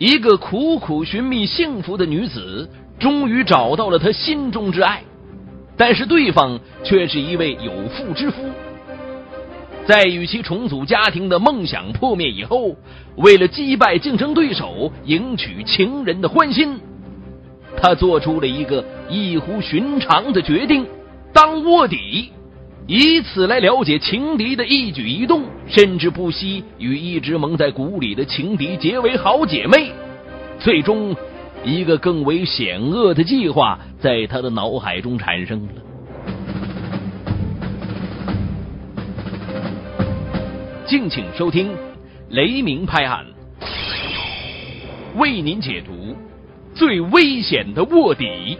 一个苦苦寻觅幸福的女子，终于找到了她心中之爱，但是对方却是一位有妇之夫。在与其重组家庭的梦想破灭以后，为了击败竞争对手，赢取情人的欢心，他做出了一个异乎寻常的决定：当卧底，以此来了解情敌的一举一动，甚至不惜与一直蒙在鼓里的情敌结为好姐妹。最终，一个更为险恶的计划在他的脑海中产生了。敬请收听《雷鸣拍案》，为您解读最危险的卧底。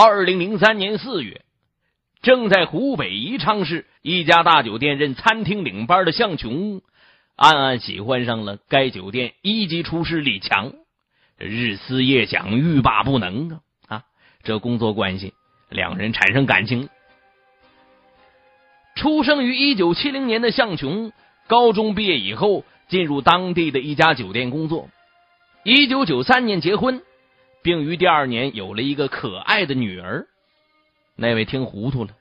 二零零三年四月。正在湖北宜昌市一家大酒店任餐厅领班的向琼，暗暗喜欢上了该酒店一级厨师李强，日思夜想，欲罢不能啊！啊，这工作关系，两人产生感情。出生于一九七零年的向琼，高中毕业以后进入当地的一家酒店工作，一九九三年结婚，并于第二年有了一个可爱的女儿。那位听糊涂了，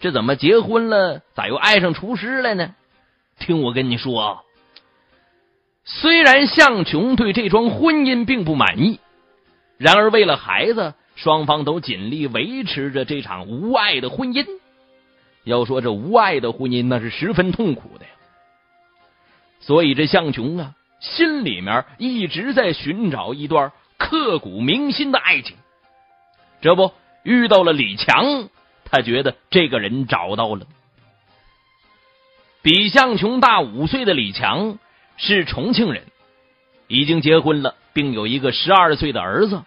这怎么结婚了，咋又爱上厨师了呢？听我跟你说啊，虽然向琼对这桩婚姻并不满意，然而为了孩子，双方都尽力维持着这场无爱的婚姻。要说这无爱的婚姻，那是十分痛苦的呀。所以这向琼啊，心里面一直在寻找一段刻骨铭心的爱情。这不。遇到了李强，他觉得这个人找到了。比向琼大五岁的李强是重庆人，已经结婚了，并有一个十二岁的儿子。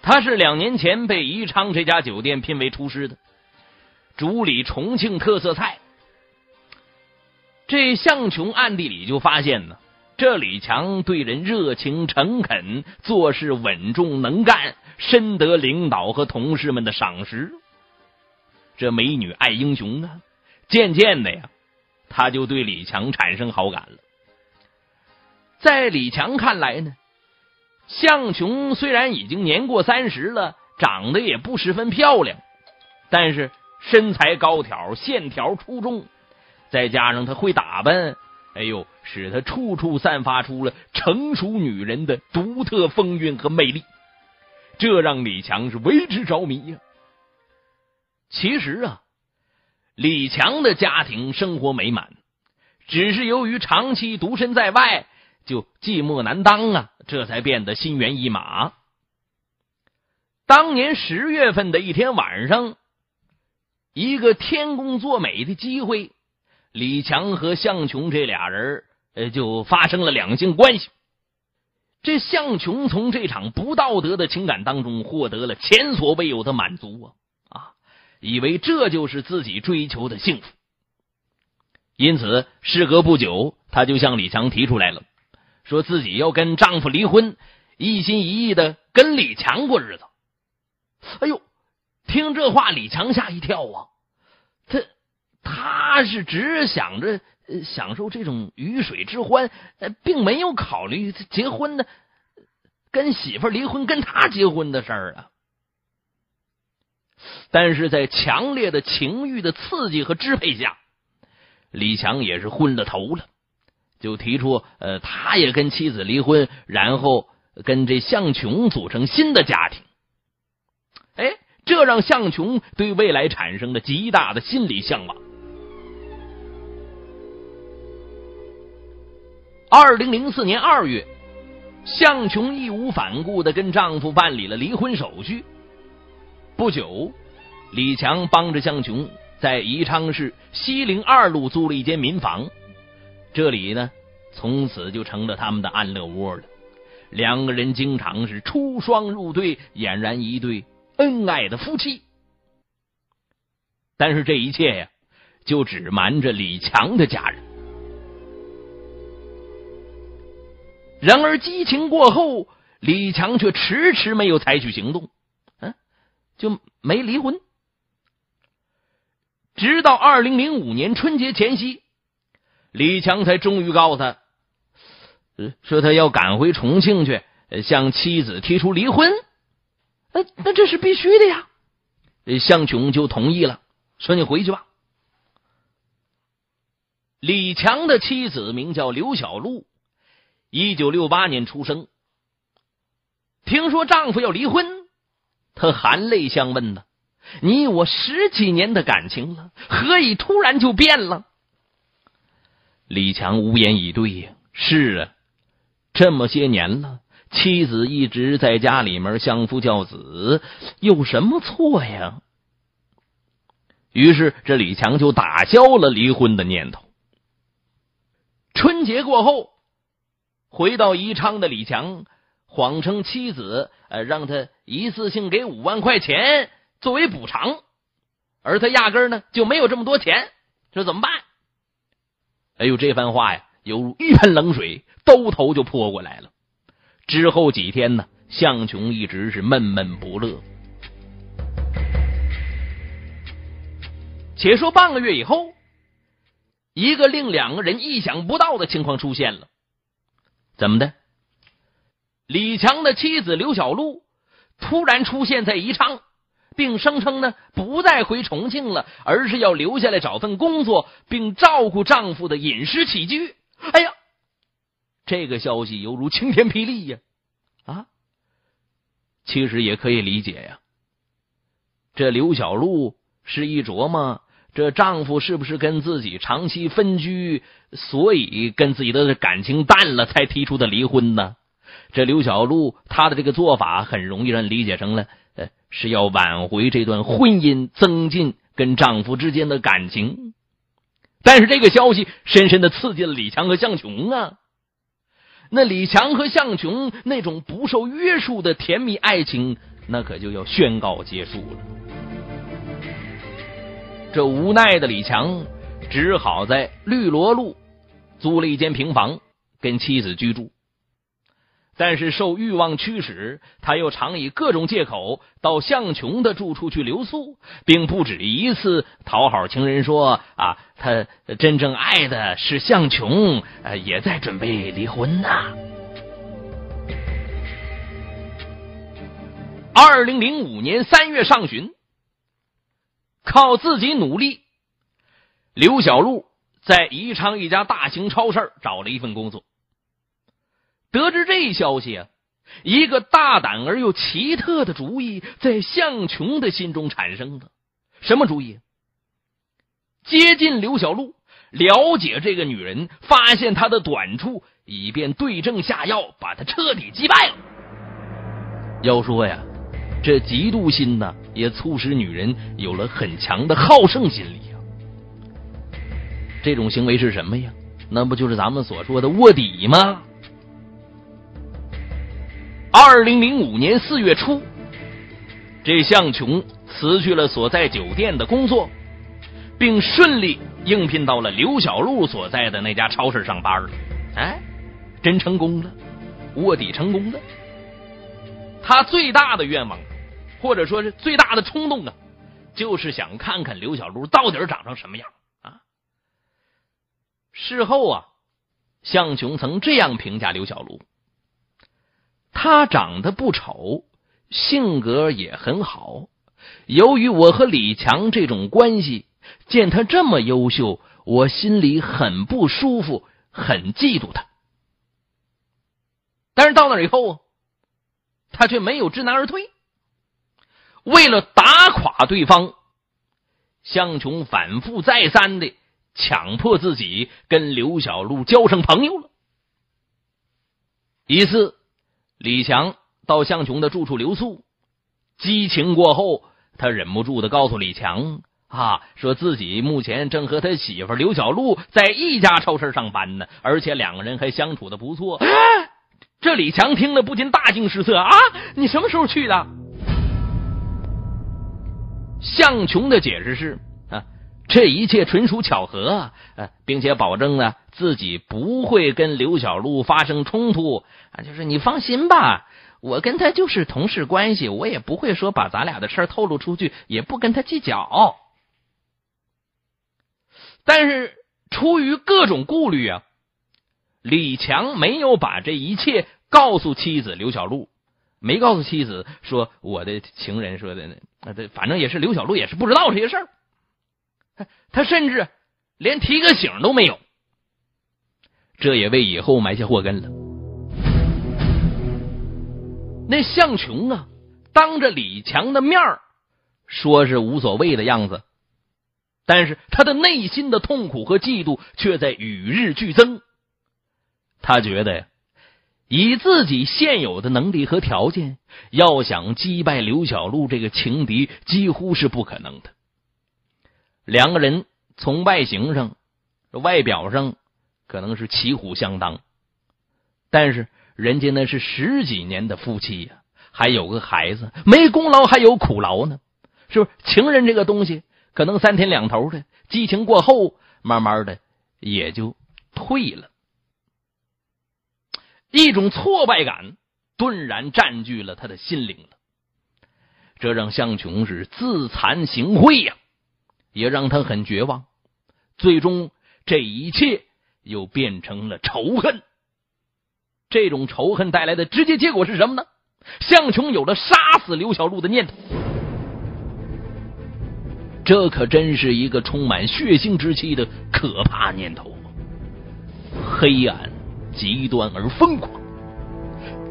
他是两年前被宜昌这家酒店聘为厨师的，主理重庆特色菜。这向琼暗地里就发现呢。这李强对人热情诚恳，做事稳重能干，深得领导和同事们的赏识。这美女爱英雄啊，渐渐的呀，他就对李强产生好感了。在李强看来呢，向琼虽然已经年过三十了，长得也不十分漂亮，但是身材高挑，线条出众，再加上她会打扮。哎呦，使她处处散发出了成熟女人的独特风韵和魅力，这让李强是为之着迷呀。其实啊，李强的家庭生活美满，只是由于长期独身在外，就寂寞难当啊，这才变得心猿意马。当年十月份的一天晚上，一个天公作美的机会。李强和向琼这俩人呃，就发生了两性关系。这向琼从这场不道德的情感当中获得了前所未有的满足啊啊！以为这就是自己追求的幸福。因此，事隔不久，她就向李强提出来了，说自己要跟丈夫离婚，一心一意的跟李强过日子。哎呦，听这话，李强吓一跳啊！他。他是只想着享受这种鱼水之欢，并没有考虑结婚的跟媳妇离婚跟他结婚的事儿啊。但是在强烈的情欲的刺激和支配下，李强也是昏了头了，就提出呃，他也跟妻子离婚，然后跟这向琼组成新的家庭。哎，这让向琼对未来产生了极大的心理向往。二零零四年二月，向琼义无反顾的跟丈夫办理了离婚手续。不久，李强帮着向琼在宜昌市西陵二路租了一间民房，这里呢，从此就成了他们的安乐窝了。两个人经常是出双入对，俨然一对恩爱的夫妻。但是这一切呀，就只瞒着李强的家人。然而激情过后，李强却迟迟没有采取行动，嗯，就没离婚。直到二零零五年春节前夕，李强才终于告诉他，说他要赶回重庆去，向妻子提出离婚。那那这是必须的呀！向琼就同意了，说你回去吧。李强的妻子名叫刘小璐，一九六八年出生。听说丈夫要离婚，她含泪相问呢。你我十几年的感情了，何以突然就变了？李强无言以对呀。是啊，这么些年了，妻子一直在家里面相夫教子，有什么错呀？于是这李强就打消了离婚的念头。春节过后，回到宜昌的李强，谎称妻子呃让他一次性给五万块钱。作为补偿，而他压根呢就没有这么多钱，这怎么办？哎呦，这番话呀，犹如一盆冷水，兜头就泼过来了。之后几天呢，向琼一直是闷闷不乐。且说半个月以后，一个令两个人意想不到的情况出现了。怎么的？李强的妻子刘小璐突然出现在宜昌。并声称呢，不再回重庆了，而是要留下来找份工作，并照顾丈夫的饮食起居。哎呀，这个消息犹如晴天霹雳呀！啊，其实也可以理解呀。这刘小璐是一琢磨，这丈夫是不是跟自己长期分居，所以跟自己的感情淡了，才提出的离婚呢？这刘小璐她的这个做法，很容易让人理解成了。呃，是要挽回这段婚姻，增进跟丈夫之间的感情。但是这个消息深深的刺激了李强和向琼啊。那李强和向琼那种不受约束的甜蜜爱情，那可就要宣告结束了。这无奈的李强只好在绿萝路租了一间平房，跟妻子居住。但是受欲望驱使，他又常以各种借口到向琼的住处去留宿，并不止一次讨好情人说：“啊，他真正爱的是向琼，呃，也在准备离婚呢。”二零零五年三月上旬，靠自己努力，刘小璐在宜昌一家大型超市找了一份工作。得知这一消息啊，一个大胆而又奇特的主意在向琼的心中产生了。什么主意？接近刘小璐，了解这个女人，发现她的短处，以便对症下药，把她彻底击败了。要说呀，这嫉妒心呢，也促使女人有了很强的好胜心理啊。这种行为是什么呀？那不就是咱们所说的卧底吗？二零零五年四月初，这向琼辞去了所在酒店的工作，并顺利应聘到了刘小璐所在的那家超市上班了。哎，真成功了，卧底成功了。他最大的愿望，或者说是最大的冲动啊，就是想看看刘小璐到底长成什么样啊。事后啊，向琼曾这样评价刘小璐。她长得不丑，性格也很好。由于我和李强这种关系，见她这么优秀，我心里很不舒服，很嫉妒她。但是到那以后啊，他却没有知难而退。为了打垮对方，向琼反复再三的强迫自己跟刘小璐交上朋友了。一次。李强到向琼的住处留宿，激情过后，他忍不住的告诉李强啊，说自己目前正和他媳妇刘小璐在一家超市上班呢，而且两个人还相处的不错。这李强听了不禁大惊失色啊！你什么时候去的？向琼的解释是啊，这一切纯属巧合，呃，并且保证呢，自己不会跟刘小璐发生冲突啊，就是你放心吧，我跟他就是同事关系，我也不会说把咱俩的事透露出去，也不跟他计较。但是出于各种顾虑啊，李强没有把这一切告诉妻子刘小璐，没告诉妻子说我的情人说的呢那，这反正也是刘小璐也是不知道这些事儿，他甚至连提个醒都没有。这也为以后埋下祸根了。那向琼啊，当着李强的面说是无所谓的样子，但是他的内心的痛苦和嫉妒却在与日俱增。他觉得呀，以自己现有的能力和条件，要想击败刘小璐这个情敌，几乎是不可能的。两个人从外形上、外表上。可能是旗鼓相当，但是人家那是十几年的夫妻呀，还有个孩子，没功劳还有苦劳呢，是不是？情人这个东西，可能三天两头的，激情过后，慢慢的也就退了。一种挫败感顿然占据了他的心灵了，这让向琼是自惭形秽呀，也让他很绝望。最终，这一切。又变成了仇恨，这种仇恨带来的直接结果是什么呢？向琼有了杀死刘小璐的念头，这可真是一个充满血腥之气的可怕念头，黑暗、极端而疯狂。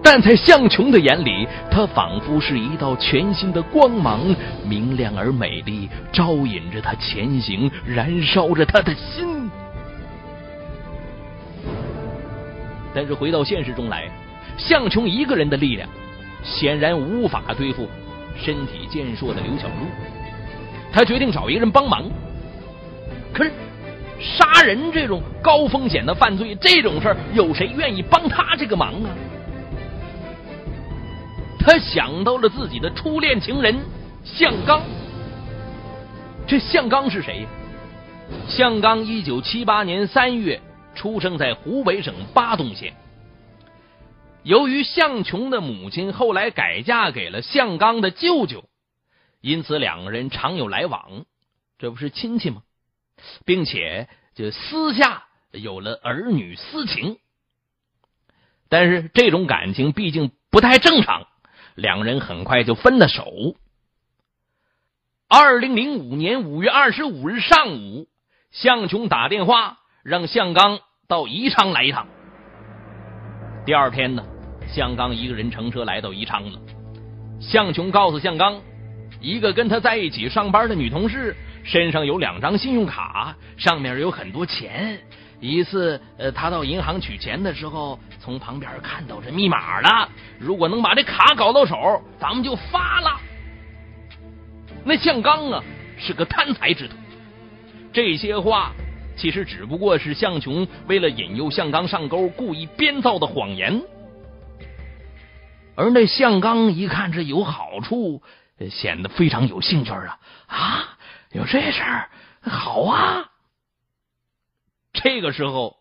但在向琼的眼里，他仿佛是一道全新的光芒，明亮而美丽，招引着他前行，燃烧着他的心。但是回到现实中来，向琼一个人的力量显然无法对付身体健硕的刘小璐。他决定找一个人帮忙。可是杀人这种高风险的犯罪，这种事儿有谁愿意帮他这个忙啊？他想到了自己的初恋情人向刚。这向刚是谁？向刚一九七八年三月。出生在湖北省巴东县。由于向琼的母亲后来改嫁给了向刚的舅舅，因此两个人常有来往，这不是亲戚吗？并且就私下有了儿女私情。但是这种感情毕竟不太正常，两人很快就分了手。二零零五年五月二十五日上午，向琼打电话。让向刚到宜昌来一趟。第二天呢，向刚一个人乘车来到宜昌了。向琼告诉向刚，一个跟他在一起上班的女同事身上有两张信用卡，上面有很多钱。一次，呃，他到银行取钱的时候，从旁边看到这密码了。如果能把这卡搞到手，咱们就发了。那向刚啊，是个贪财之徒。这些话。其实只不过是向琼为了引诱向刚上钩，故意编造的谎言。而那向刚一看这有好处，显得非常有兴趣啊！啊，有这事儿，好啊！这个时候，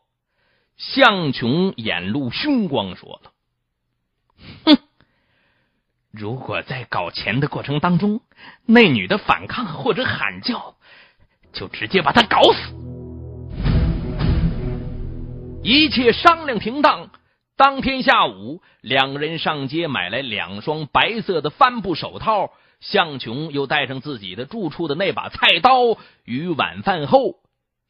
向琼眼露凶光，说了：“哼，如果在搞钱的过程当中，那女的反抗或者喊叫，就直接把她搞死。”一切商量停当，当天下午，两人上街买来两双白色的帆布手套。向琼又带上自己的住处的那把菜刀，于晚饭后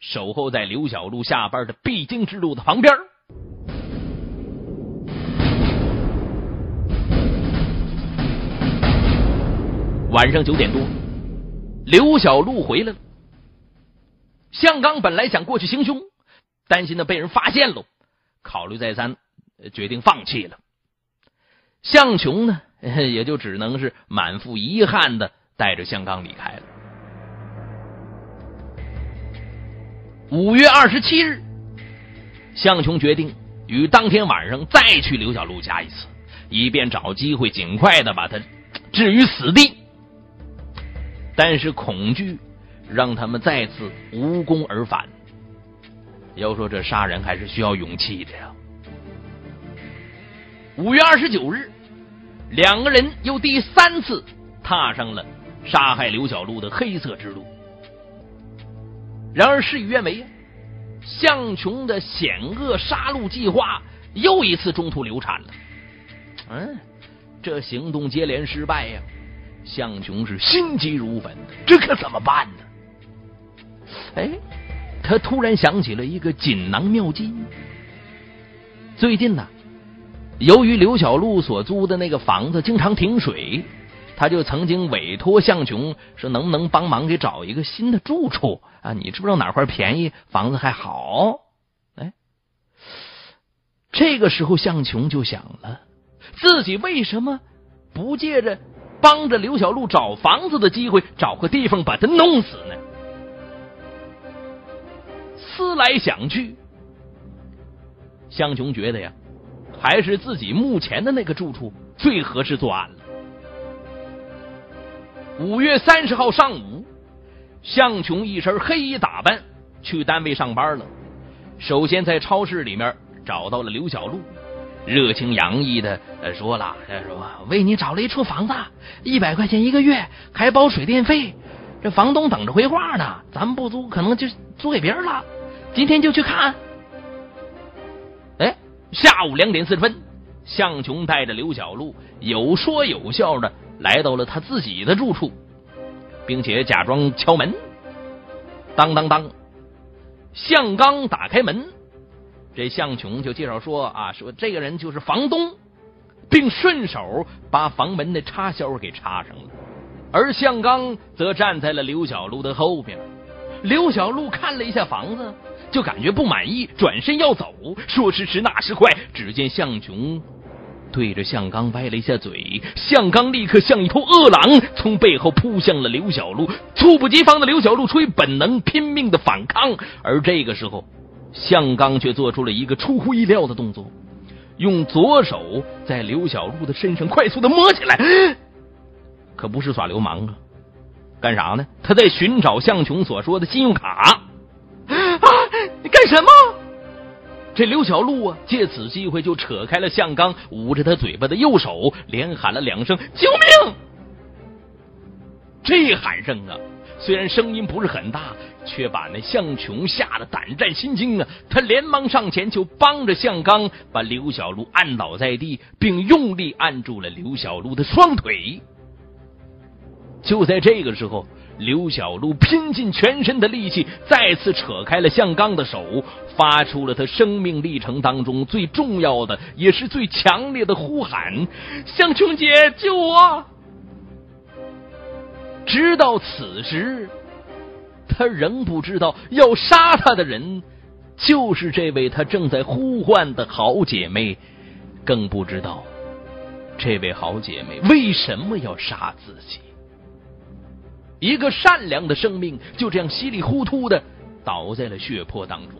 守候在刘小璐下班的必经之路的旁边。晚上九点多，刘小璐回来了。向刚本来想过去行凶。担心的被人发现喽，考虑再三，决定放弃了。向琼呢，也就只能是满腹遗憾的带着向刚离开了。五月二十七日，向琼决定于当天晚上再去刘小璐家一次，以便找机会尽快的把他置于死地。但是恐惧让他们再次无功而返。要说这杀人还是需要勇气的呀。五月二十九日，两个人又第三次踏上了杀害刘小璐的黑色之路。然而事与愿违呀，向琼的险恶杀戮计划又一次中途流产了。嗯，这行动接连失败呀，向琼是心急如焚，这可怎么办呢？哎，他突然想起了一个锦囊妙计。最近呢，由于刘小璐所租的那个房子经常停水。他就曾经委托向琼说：“能不能帮忙给找一个新的住处啊？你知不知道哪块便宜，房子还好？”哎，这个时候向琼就想了，自己为什么不借着帮着刘小璐找房子的机会，找个地方把他弄死呢？思来想去，向琼觉得呀，还是自己目前的那个住处最合适作案了。五月三十号上午，向琼一身黑衣打扮去单位上班了。首先在超市里面找到了刘小璐，热情洋溢的说了：“说为你找了一处房子，一百块钱一个月，还包水电费。这房东等着回话呢，咱们不租可能就租给别人了。今天就去看。”下午两点四十分，向琼带着刘小璐有说有笑的。来到了他自己的住处，并且假装敲门。当当当，向刚打开门，这向琼就介绍说：“啊，说这个人就是房东，并顺手把房门的插销给插上了。”而向刚则站在了刘小璐的后边。刘小璐看了一下房子，就感觉不满意，转身要走。说时迟，那时快，只见向琼。对着向刚歪了一下嘴，向刚立刻像一头饿狼，从背后扑向了刘小璐。猝不及防的刘小璐出于本能拼命的反抗，而这个时候，向刚却做出了一个出乎意料的动作，用左手在刘小璐的身上快速的摸起来，可不是耍流氓啊，干啥呢？他在寻找向琼所说的信用卡啊！你干什么？这刘小璐啊，借此机会就扯开了向刚捂着他嘴巴的右手，连喊了两声“救命”。这喊声啊，虽然声音不是很大，却把那向琼吓得胆战心惊啊！他连忙上前就帮着向刚把刘小璐按倒在地，并用力按住了刘小璐的双腿。就在这个时候。刘小璐拼尽全身的力气，再次扯开了向刚的手，发出了他生命历程当中最重要的，也是最强烈的呼喊：“向琼姐，救我！”直到此时，他仍不知道要杀他的人就是这位他正在呼唤的好姐妹，更不知道这位好姐妹为什么要杀自己。一个善良的生命就这样稀里糊涂的倒在了血泊当中。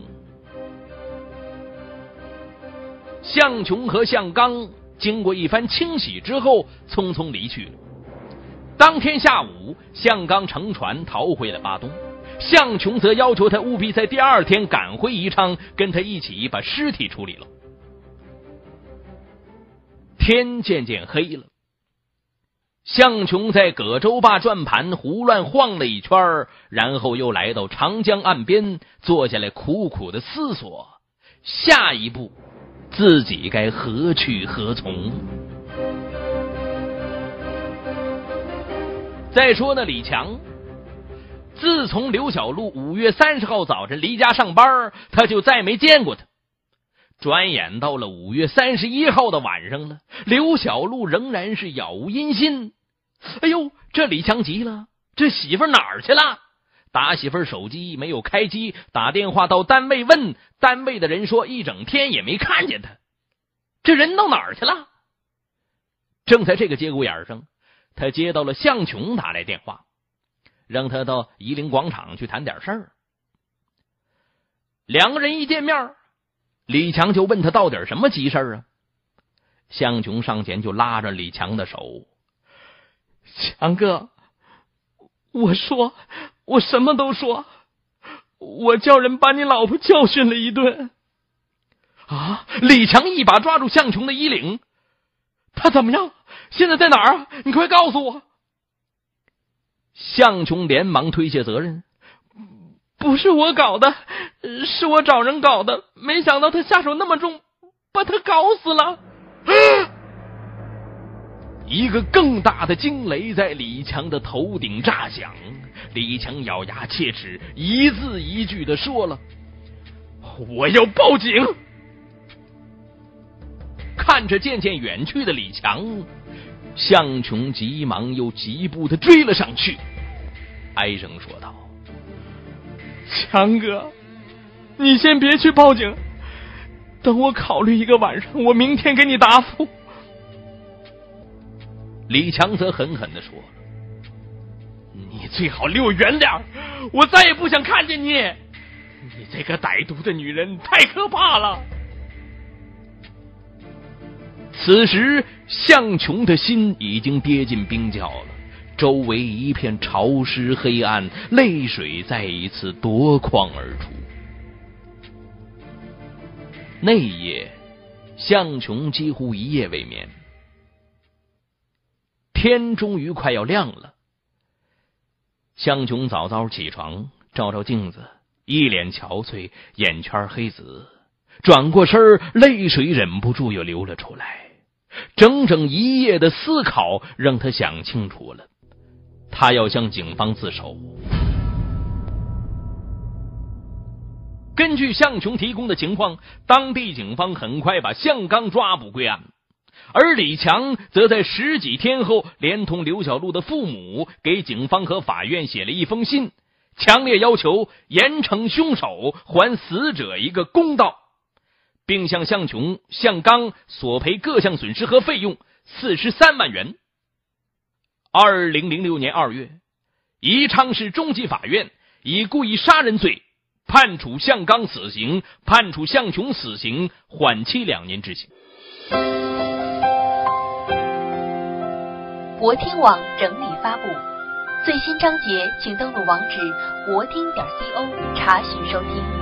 向琼和向刚经过一番清洗之后，匆匆离去了。当天下午，向刚乘船逃回了巴东，向琼则要求他务必在第二天赶回宜昌，跟他一起把尸体处理了。天渐渐黑了。向琼在葛洲坝转盘胡乱晃了一圈，然后又来到长江岸边，坐下来苦苦的思索：下一步自己该何去何从？再说呢，李强，自从刘小璐五月三十号早晨离家上班，他就再没见过他。转眼到了五月三十一号的晚上了，刘小璐仍然是杳无音信。哎呦，这李强急了，这媳妇哪儿去了？打媳妇手机没有开机，打电话到单位问，单位的人说一整天也没看见他，这人到哪儿去了？正在这个节骨眼上，他接到了向琼打来电话，让他到夷陵广场去谈点事儿。两个人一见面。李强就问他到底什么急事啊？向琼上前就拉着李强的手，强哥，我说，我什么都说，我叫人把你老婆教训了一顿。啊！李强一把抓住向琼的衣领，他怎么样？现在在哪儿啊？你快告诉我！向琼连忙推卸责任：“不是我搞的，是我找人搞的。没想到他下手那么重，把他搞死了。”一个更大的惊雷在李强的头顶炸响，李强咬牙切齿，一字一句的说了：“我要报警。”看着渐渐远去的李强，向琼急忙又疾步的追了上去，哀声说道：“强哥，你先别去报警，等我考虑一个晚上，我明天给你答复。”李强则狠狠的说：“你最好离我远点我再也不想看见你。你这个歹毒的女人太可怕了。”此时，向琼的心已经跌进冰窖了，周围一片潮湿黑暗，泪水再一次夺眶而出。那一夜，向琼几乎一夜未眠。天终于快要亮了，向琼早早起床，照照镜子，一脸憔悴，眼圈黑紫，转过身泪水忍不住又流了出来。整整一夜的思考让他想清楚了，他要向警方自首。根据向琼提供的情况，当地警方很快把向刚抓捕归案，而李强则在十几天后，连同刘小璐的父母给警方和法院写了一封信，强烈要求严惩凶手，还死者一个公道。并向向琼、向刚索赔各项损失和费用四十三万元。二零零六年二月，宜昌市中级法院以故意杀人罪判处向刚死刑，判处向琼死刑，缓期两年执行。国听网整理发布最新章节，请登录网址国听点 co 查询收听。